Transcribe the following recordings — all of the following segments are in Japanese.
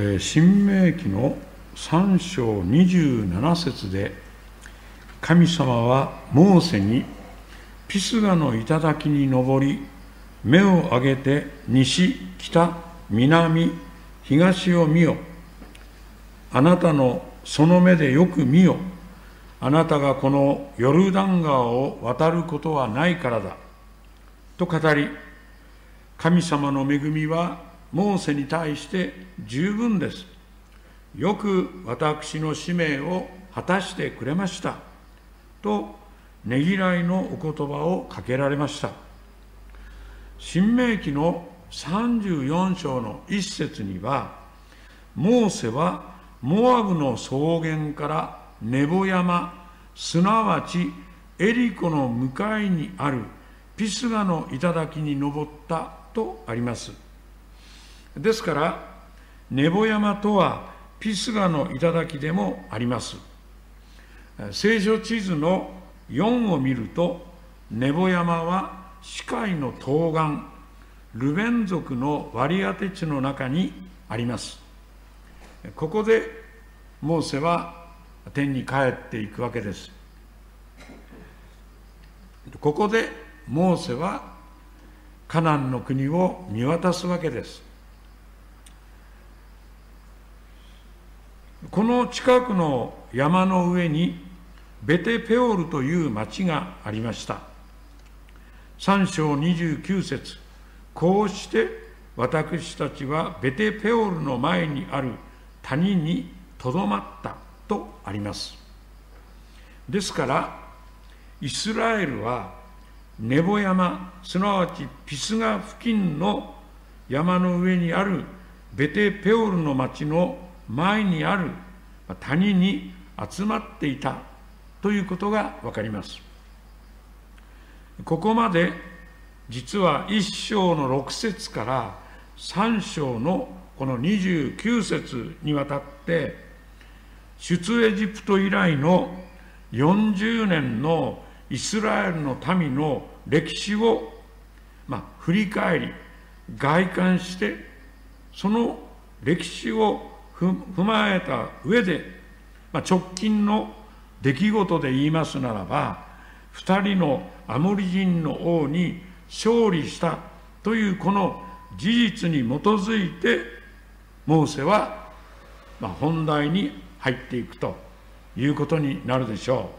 えー、新明記の3章27節で神様はモーセにピスガの頂に登り目を上げて西北南東を見よ。あなたのその目でよく見よ。あなたがこのヨルダン川を渡ることはないからだ。と語り神様の恵みはモーセに対して十分です。よく私の使命を果たしてくれました。とねぎらいのお言葉をかけられました。新明記の34章の一節にはモーセはモアブの草原からネボ山すなわちエリコの向かいにあるピスガの頂に登ったとあります。ですからネボ山とはピスガの頂でもあります。聖書地図の4を見るとネボ山は死海の東岸ルベン族の割り当て地の中にあります。ここでモーセは天に帰っていくわけです。ここでモーセはカナンの国を見渡すわけです。この近くの山の上にベテペオルという町がありました。3章29節こうして私たちはベテペオルの前にある谷にとどまったとあります。ですからイスラエルはネボ山すなわちピスガ付近の山の上にあるベテペオルの町の前にある谷に集まっていたということが分かります。ここまで実は1章の6節から3章のこの29節にわたって出エジプト以来の40年のイスラエルの民の歴史を、まあ、振り返り外観してその歴史を踏まえた上で、まあ、直近の出来事で言いますならば2人のアモリ人の王に勝利したというこの事実に基づいてモーセは、まあ、本題に入っていくということになるでしょ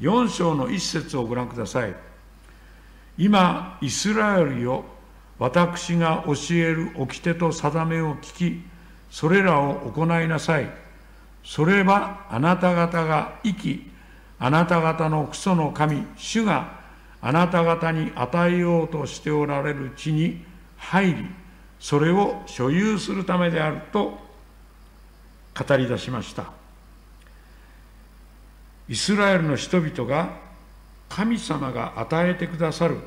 う。4章の一節をご覧ください。今イスラエルよ私が教える掟と定めを聞きそれらを行いなさい。それはあなた方が生きあなた方のクソの神主があなた方に与えようとしておられる地に入りそれを所有するためであると語り出しました。イスラエルの人々が神様が与えてくださる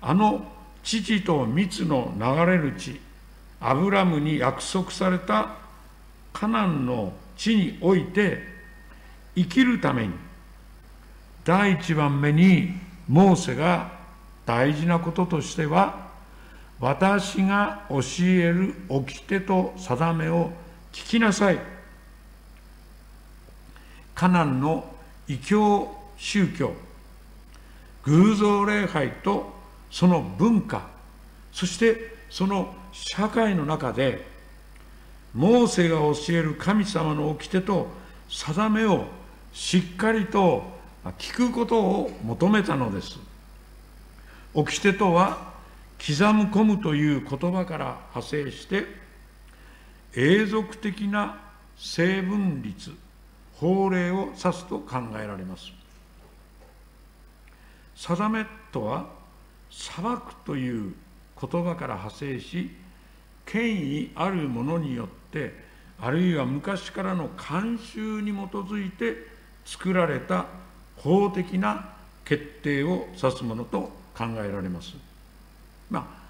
あの父と蜜の流れる地アブラムに約束されたカナンの地において生きるために第一番目にモーセが大事なこととしては私が教える掟と定めを聞きなさい。カナンの異教宗教偶像礼拝とその文化そしてその社会の中でモーセが教える神様の掟と定めをしっかりと聞くことを求めたのです。掟とは刻む込むという言葉から派生して永続的な成分律法令を指すと考えられます。定めとは裁くという言葉から派生し権威あるものによってあるいは昔からの慣習に基づいて作られた法的な決定を指すものと考えられます。まあ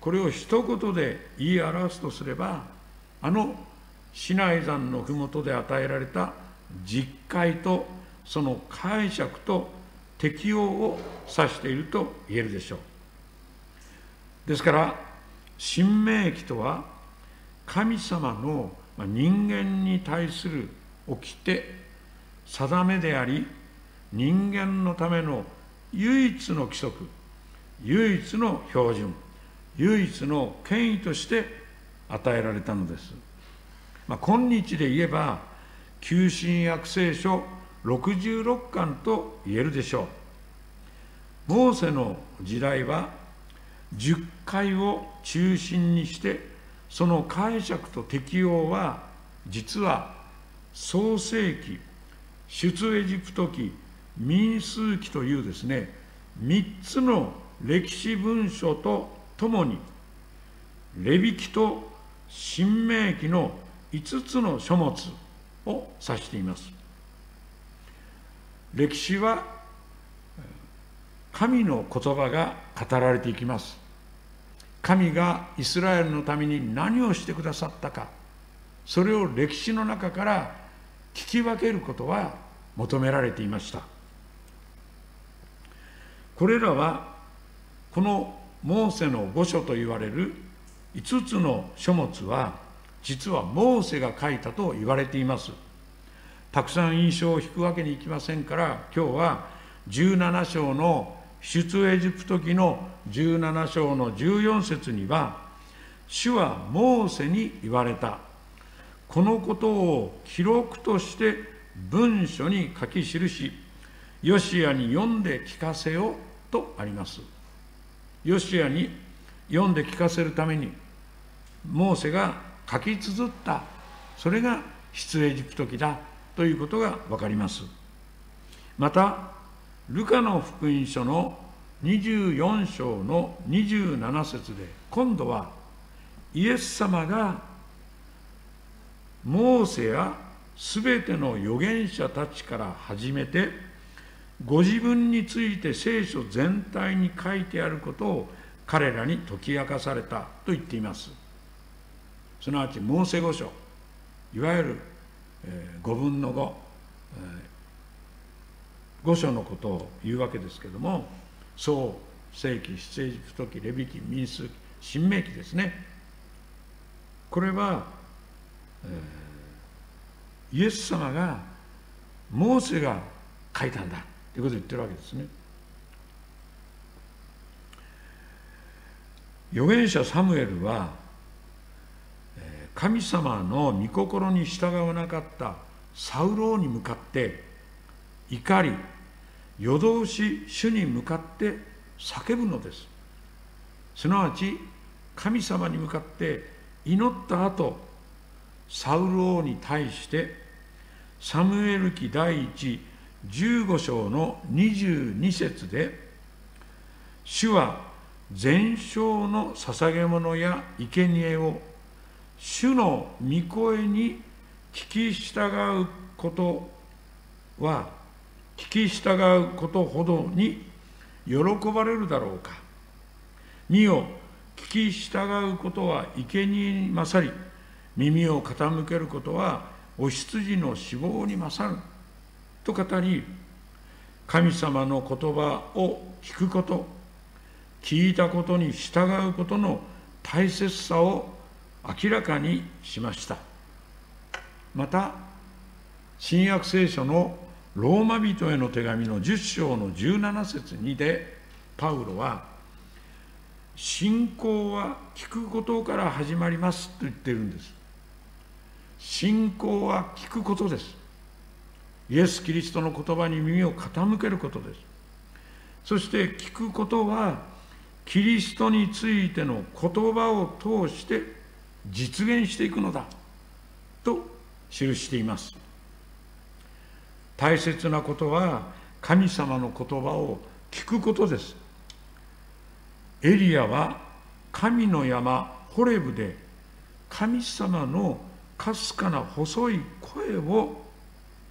これを一言で言い表すとすればあのシナイ山の麓で与えられた実戒とその解釈と適用を指していると言えるでしょう。ですから新明記とは神様の人間に対する掟定めであり人間のための唯一の規則唯一の標準唯一の権威として与えられたのです、まあ、今日で言えば旧新約聖書66巻と言えるでしょう。モーセの時代は10回を中心にしてその解釈と適用は実は創世記出エジプト記民数記というですね3つの歴史文書とともにレビ記と新明記の5つの書物を指しています。歴史は神の言葉が語られていきます。神がイスラエルのために何をしてくださったかそれを歴史の中から聞き分けることは求められていました。これらはこのモーセの御書と言われる5つの書物は実はモーセが書いたと言われています。たくさん印象を引くわけにいきませんから今日は17章の出エジプト記の17章の14節には主はモーセに言われた。このことを記録として文書に書き記しヨシアに読んで聞かせよとあります。ヨシアに読んで聞かせるためにモーセが書き綴った。それが出エジプト記だということが分かります。またルカの福音書の24章の27節で今度はイエス様がモーセやすべての預言者たちから始めてご自分について聖書全体に書いてあることを彼らに解き明かされたと言っています。すなわちモーセ御書いわゆる、え、5分の5、えー、御書のことを言うわけですけども創世紀出エジプト記レビ記民数記新明記ですね。これは、えー、イエス様がモーセが書いたんだということを言ってるわけですね。預言者サムエルは神様の御心に従わなかったサウローに向かって怒り夜通し主に向かって叫ぶのです。すなわち神様に向かって祈った後サウル王に対してサムエル記第一15章の22節で主は全焼の捧げ物や生贄を主の御声に聞き従うことは聞き従うことほどに喜ばれるだろうか。身を聞き従うことは生贄に勝り耳を傾けることはお羊の死亡に勝ると語り神様の言葉を聞くこと聞いたことに従うことの大切さを明らかにしました。また新約聖書のローマ人への手紙の10章の17節にでパウロは信仰は聞くことから始まりますと言ってるんです。信仰は聞くことです。イエス・キリストの言葉に耳を傾けることです。そして聞くことはキリストについての言葉を通して実現していくのだと記しています。大切なことは神様の言葉を聞くことです。エリアは神の山ホレブで神様のかすかな細い声を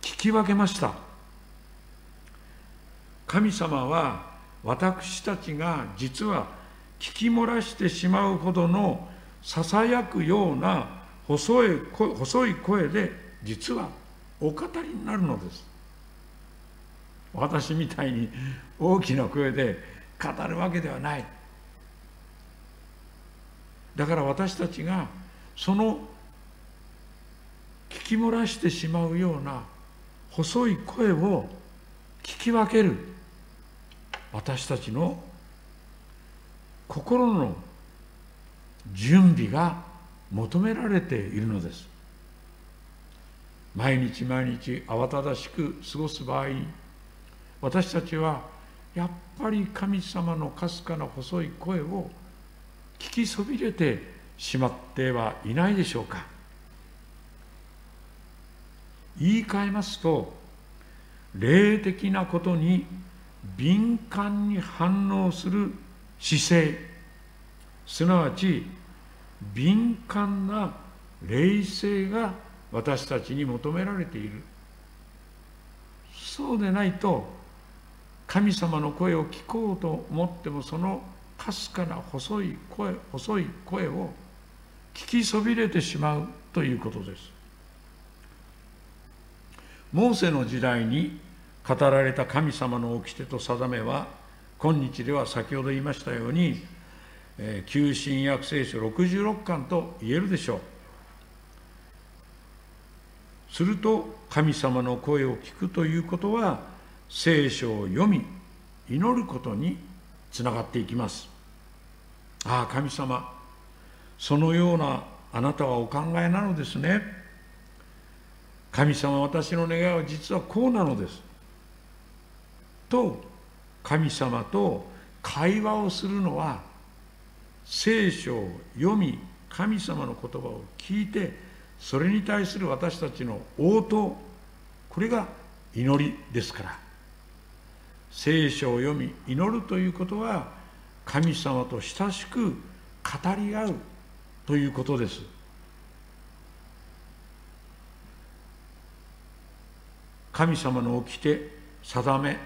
聞き分けました。神様は私たちが実は聞き漏らしてしまうほどのささやくような細い細い声で実はお語りになるのです。私みたいに大きな声で語るわけではない。だから私たちがその聞き漏らしてしまうような細い声を聞き分ける私たちの心の準備が求められているのです。毎日毎日慌ただしく過ごす場合私たちはやっぱり神様のかすかな細い声を聞きそびれてしまってはいないでしょうか。言い換えますと霊的なことに敏感に反応する姿勢。すなわち敏感な霊性が私たちに求められている。そうでないと神様の声を聞こうと思ってもそのかすかな細い声細い声を聞きそびれてしまうということです。モーセの時代に語られた神様の掟と定めは今日では先ほど言いましたように旧新約聖書66巻と言えるでしょう。すると神様の声を聞くということは聖書を読み祈ることにつながっていきます。ああ神様そのようなあなたはお考えなのですね。神様私の願いは実はこうなのです。と神様と会話をするのは聖書を読み神様の言葉を聞いてそれに対する私たちの応答これが祈りですから。聖書を読み祈るということは神様と親しく語り合うということです。神様の掟定め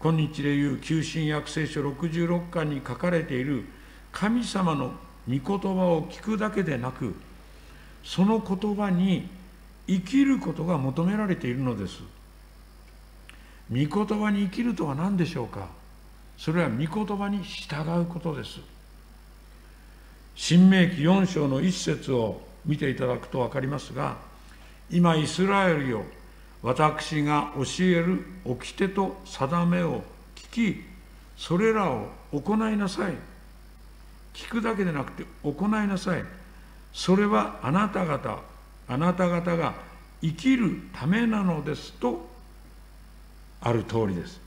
今日でいう旧新約聖書66巻に書かれている神様の御言葉を聞くだけでなくその言葉に生きることが求められているのです。御言葉に生きるとは何でしょうか？それは御言葉に従うことです。新明記4章の一節を見ていただくと分かりますが今イスラエルよ私が教える掟と定めを聞きそれらを行いなさい。聞くだけでなくて行いなさい。それはあなた方あなた方が生きるためなのですとある通りです。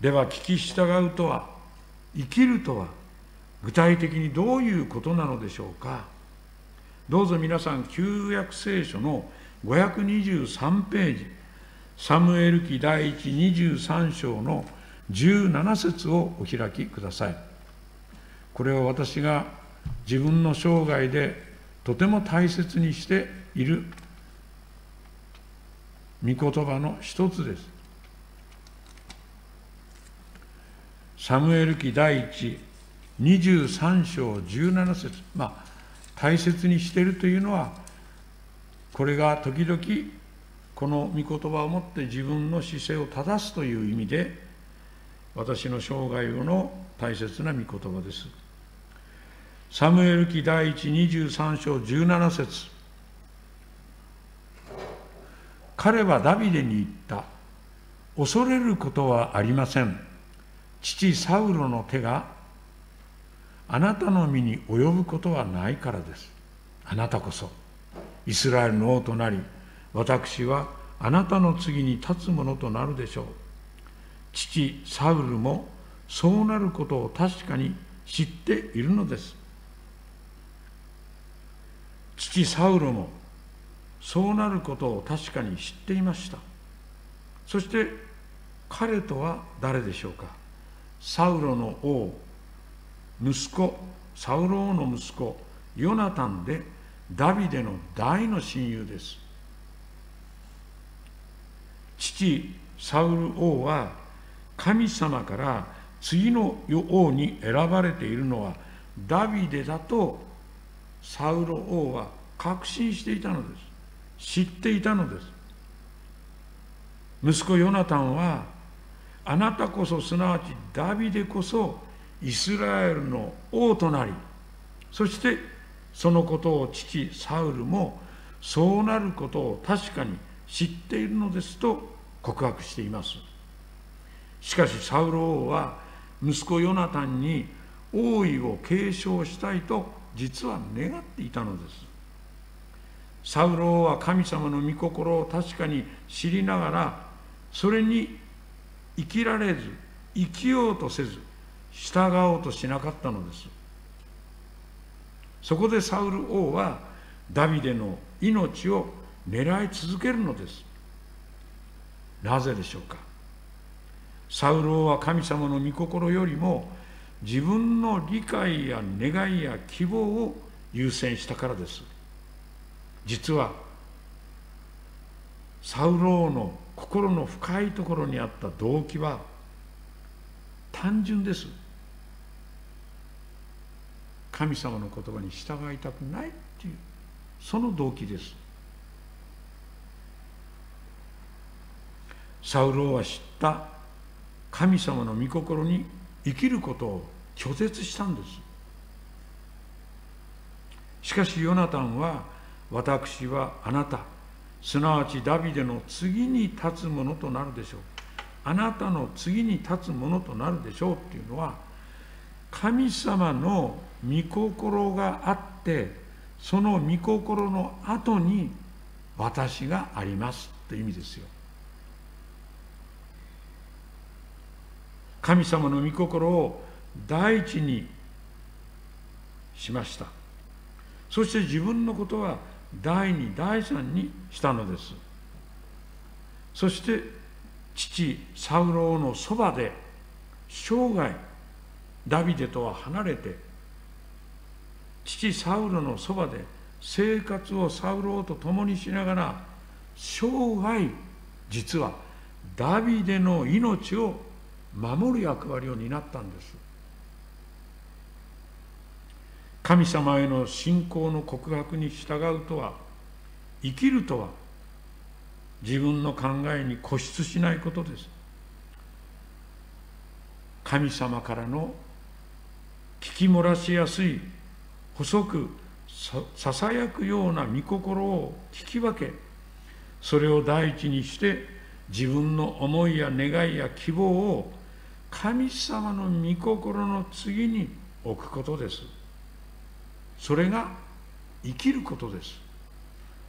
では聞き従うとは生きるとは具体的にどういうことなのでしょうか。どうぞ皆さん旧約聖書の523ページサムエル記第123章の17節をお開きください。これは私が自分の生涯でとても大切にしている御言葉の一つです。サムエル記第一23章17節まあ大切にしているというのはこれが時々この御言葉をもって自分の姿勢を正すという意味で私の生涯の大切な御言葉です。サムエル記第一23章17節彼はダビデに言った。恐れることはありません。父サウロの手があなたの身に及ぶことはないからです。あなたこそイスラエルの王となり、私はあなたの次に立つものとなるでしょう。父サウルもそうなることを確かに知っているのです。父サウロもそうなることを確かに知っていましたそして彼とは誰でしょうかサウロの王息子サウロ王の息子ヨナタンでダビデの大の親友です。父サウル王は神様から次の王に選ばれているのはダビデだとサウロ王は確信していたのです。知っていたのです。息子ヨナタンはあなたこそすなわちダビデこそイスラエルの王となりそしてそのことを父サウルもそうなることを確かに知っているのですと告白しています。しかしサウル王は息子ヨナタンに王位を継承したいと実は願っていたのです。サウロ王は神様の御心を確かに知りながらそれに生きられず生きようとせず従おうとしなかったのです。そこでサウル王はダビデの命を狙い続けるのです。なぜでしょうか。サウル王は神様の御心よりも自分の理解や願いや希望を優先したからです。実はサウル王の心の深いところにあった動機は単純です。神様の言葉に従いたくないっていうその動機です。サウル王は知った神様の御心に生きることを拒絶したんです。しかしヨナタンは私はあなた。すなわちダビデの次に立つものとなるでしょう。あなたの次に立つものとなるでしょうっていうのは神様の御心があってその御心の後に私がありますという意味ですよ。神様の御心を第一にしました。そして自分のことは第二第三にしたのです。そして父サウローのそばで生涯ダビデとは離れて父サウロのそばで生活をサウローと共にしながら生涯実はダビデの命を守る役割を担ったんです。神様への信仰の告白に従うとは生きるとは自分の考えに固執しないことです。神様からの聞き漏らしやすい細くささやくような御心を聞き分けそれを第一にして自分の思いや願いや希望を神様の御心の次に置くことです。それが生きることです。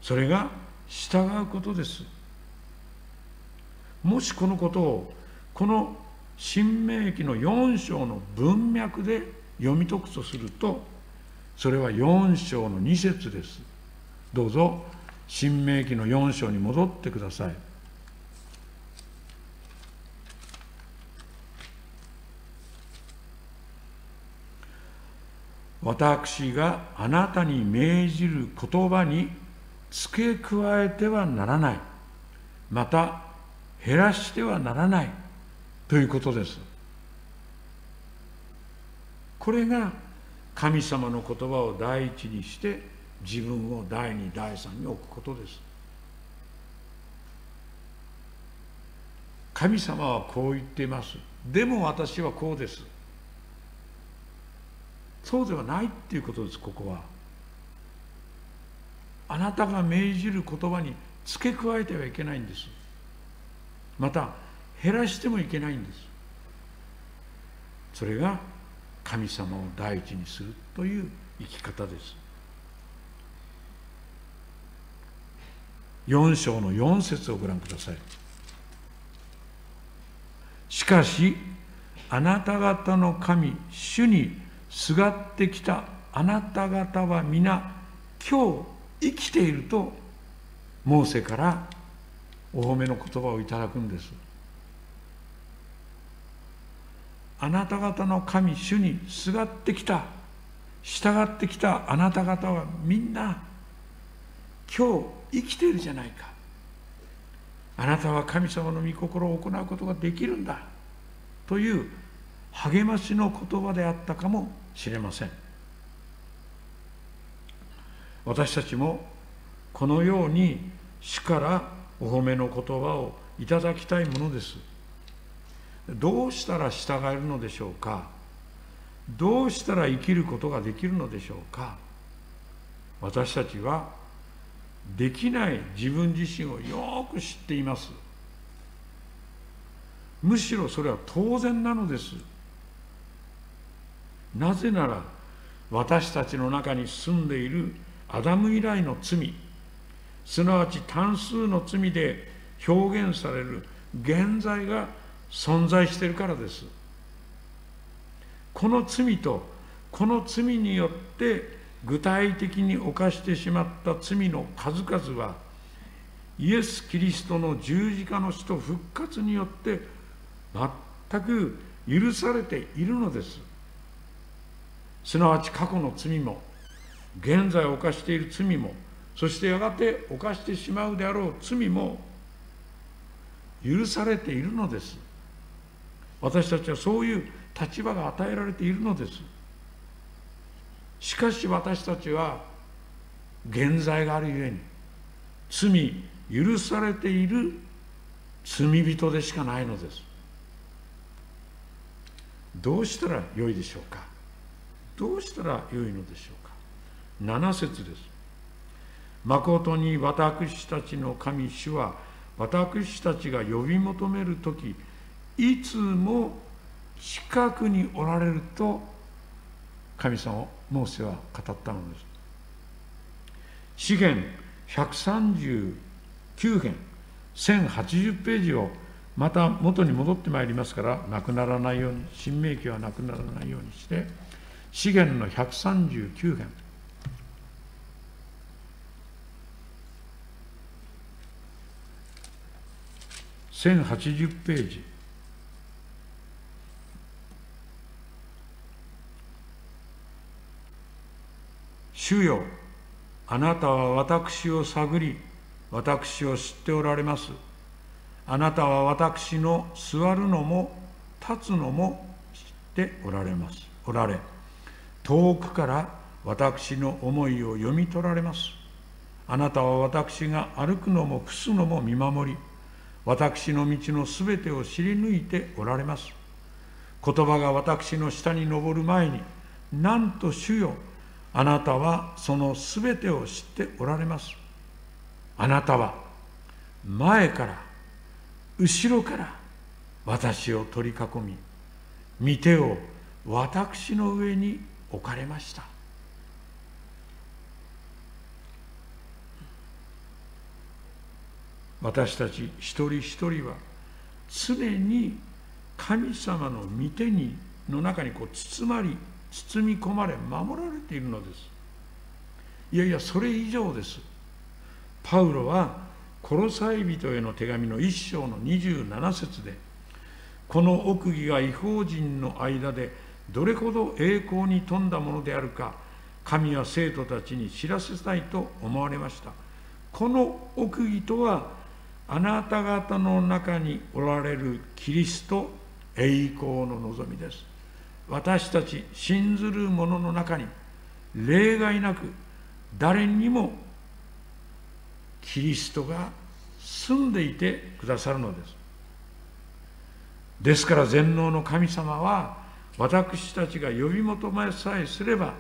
それが従うことです。もしこのことをこの新明記の4章の文脈で読み解くとするとそれは4章の2節です。どうぞ新明記の4章に戻ってください。私があなたに命じる言葉に付け加えてはならない。また減らしてはならない。ということです。これが神様の言葉を第一にして自分を第二第三に置くことです。神様はこう言っています。でも私はこうです。そうではないっていうことですここは。あなたが命じる言葉に付け加えてはいけないんです。また減らしてもいけないんです。それが神様を第一にするという生き方です。4章の4節をご覧ください。しかしあなた方の神主にすがってきたあなた方は皆今日生きているとモーセからお褒めの言葉をいただくんです。あなた方の神主にすがってきた従ってきたあなた方はみんな今日生きているじゃないか。あなたは神様の御心を行うことができるんだという励ましの言葉であったかもしれません。私たちもこのように主からお褒めの言葉をいただきたいものです。どうしたら従えるのでしょうか？どうしたら生きることができるのでしょうか？私たちはできない自分自身をよく知っています。むしろそれは当然なのです。なぜなら私たちの中に住んでいるアダム以来の罪すなわち単数の罪で表現される現在が存在しているからです。この罪とこの罪によって具体的に犯してしまった罪の数々はイエス・キリストの十字架の死と復活によって全く許されているのです。すなわち過去の罪も現在犯している罪もそしてやがて犯してしまうであろう罪も許されているのです。私たちはそういう立場が与えられているのです。しかし私たちは現在があるゆえに罪許されている罪人でしかないのです。どうしたらよいでしょうか。どうしたらよいのでしょうか？7節です。誠に私たちの神主は私たちが呼び求める時いつも近くにおられると神様をモーセは語ったのです。資源139編1080ページをまた元に戻ってまいりますからなくならないように新明記はなくならないようにして資源の139編1080ページ。主よあなたは私を探り私を知っておられます。あなたは私の座るのも立つのも知っておられます。おられ。遠くから私の思いを読み取られます。あなたは私が歩くのも伏すのも見守り私の道のすべてを知り抜いておられます。言葉が私の下に上る前になんと主よあなたはそのすべてを知っておられます。あなたは前から後ろから私を取り囲み御手を私の上に置かれました。私たち一人一人は常に神様の御手にの中にこう包まり包み込まれ守られているのです。いやいやそれ以上です。パウロはコロサイ人への手紙の一章の27節でこの奥義が違法人の間でどれほど栄光に富んだものであるか神は生徒たちに知らせたいと思われました。この奥義とはあなた方の中におられるキリスト栄光の望みです。私たち信ずる者の中に例外なく誰にもキリストが住んでいてくださるのです。ですから全能の神様は私たちが呼び求めさえすれば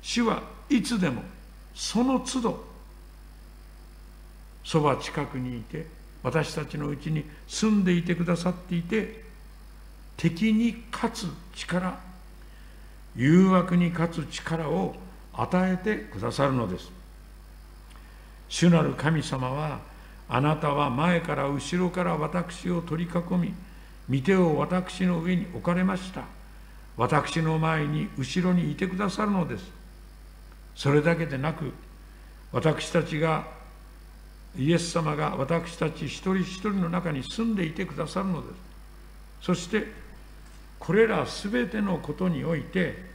主はいつでもその都度そば近くにいて私たちのうちに住んでいてくださっていて敵に勝つ力誘惑に勝つ力を与えてくださるのです。主なる神様はあなたは前から後ろから私を取り囲み御手を私の上に置かれました。私の前に後ろにいてくださるのです。それだけでなく私たちがイエス様が私たち一人一人の中に住んでいてくださるのです。そしてこれらすべてのことにおいて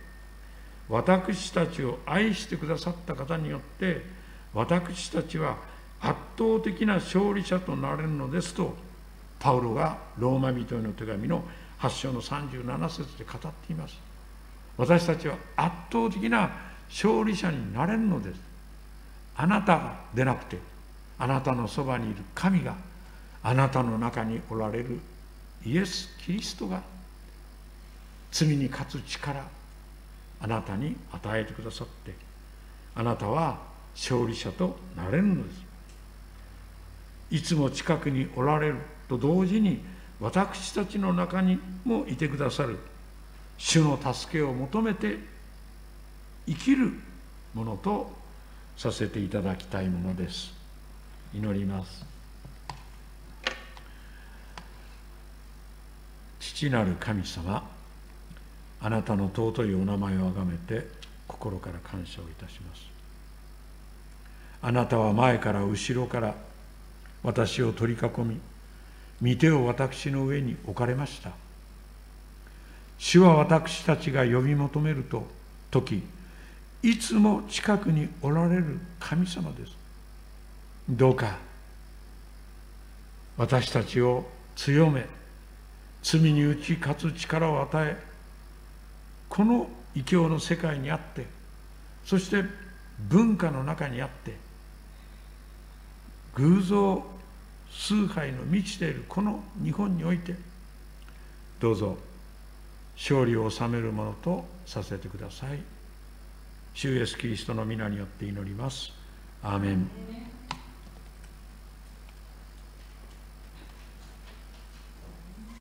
私たちを愛してくださった方によって私たちは圧倒的な勝利者となれるのですとパウロがローマ人への手紙の8章の37節で語っています。私たちは圧倒的な勝利者になれるのです。あなたがでなくてあなたのそばにいる神があなたの中におられるイエス・キリストが罪に勝つ力あなたに与えてくださってあなたは勝利者となれるのです。いつも近くにおられると同時に私たちの中にもいてくださる。主の助けを求めて生きるものとさせていただきたいものです。祈ります。父なる神様あなたの尊いお名前をあがめて心から感謝をいたします。あなたは前から後ろから私を取り囲み御手を私の上に置かれました。主は私たちが呼び求めると時いつも近くにおられる神様です。どうか私たちを強め罪に打ち勝つ力を与えこの異教の世界にあってそして文化の中にあって偶像崇拝の満ちているこの日本においてどうぞ勝利を収めるものとさせてください。主イエスキリストの皆によって祈ります。アーメン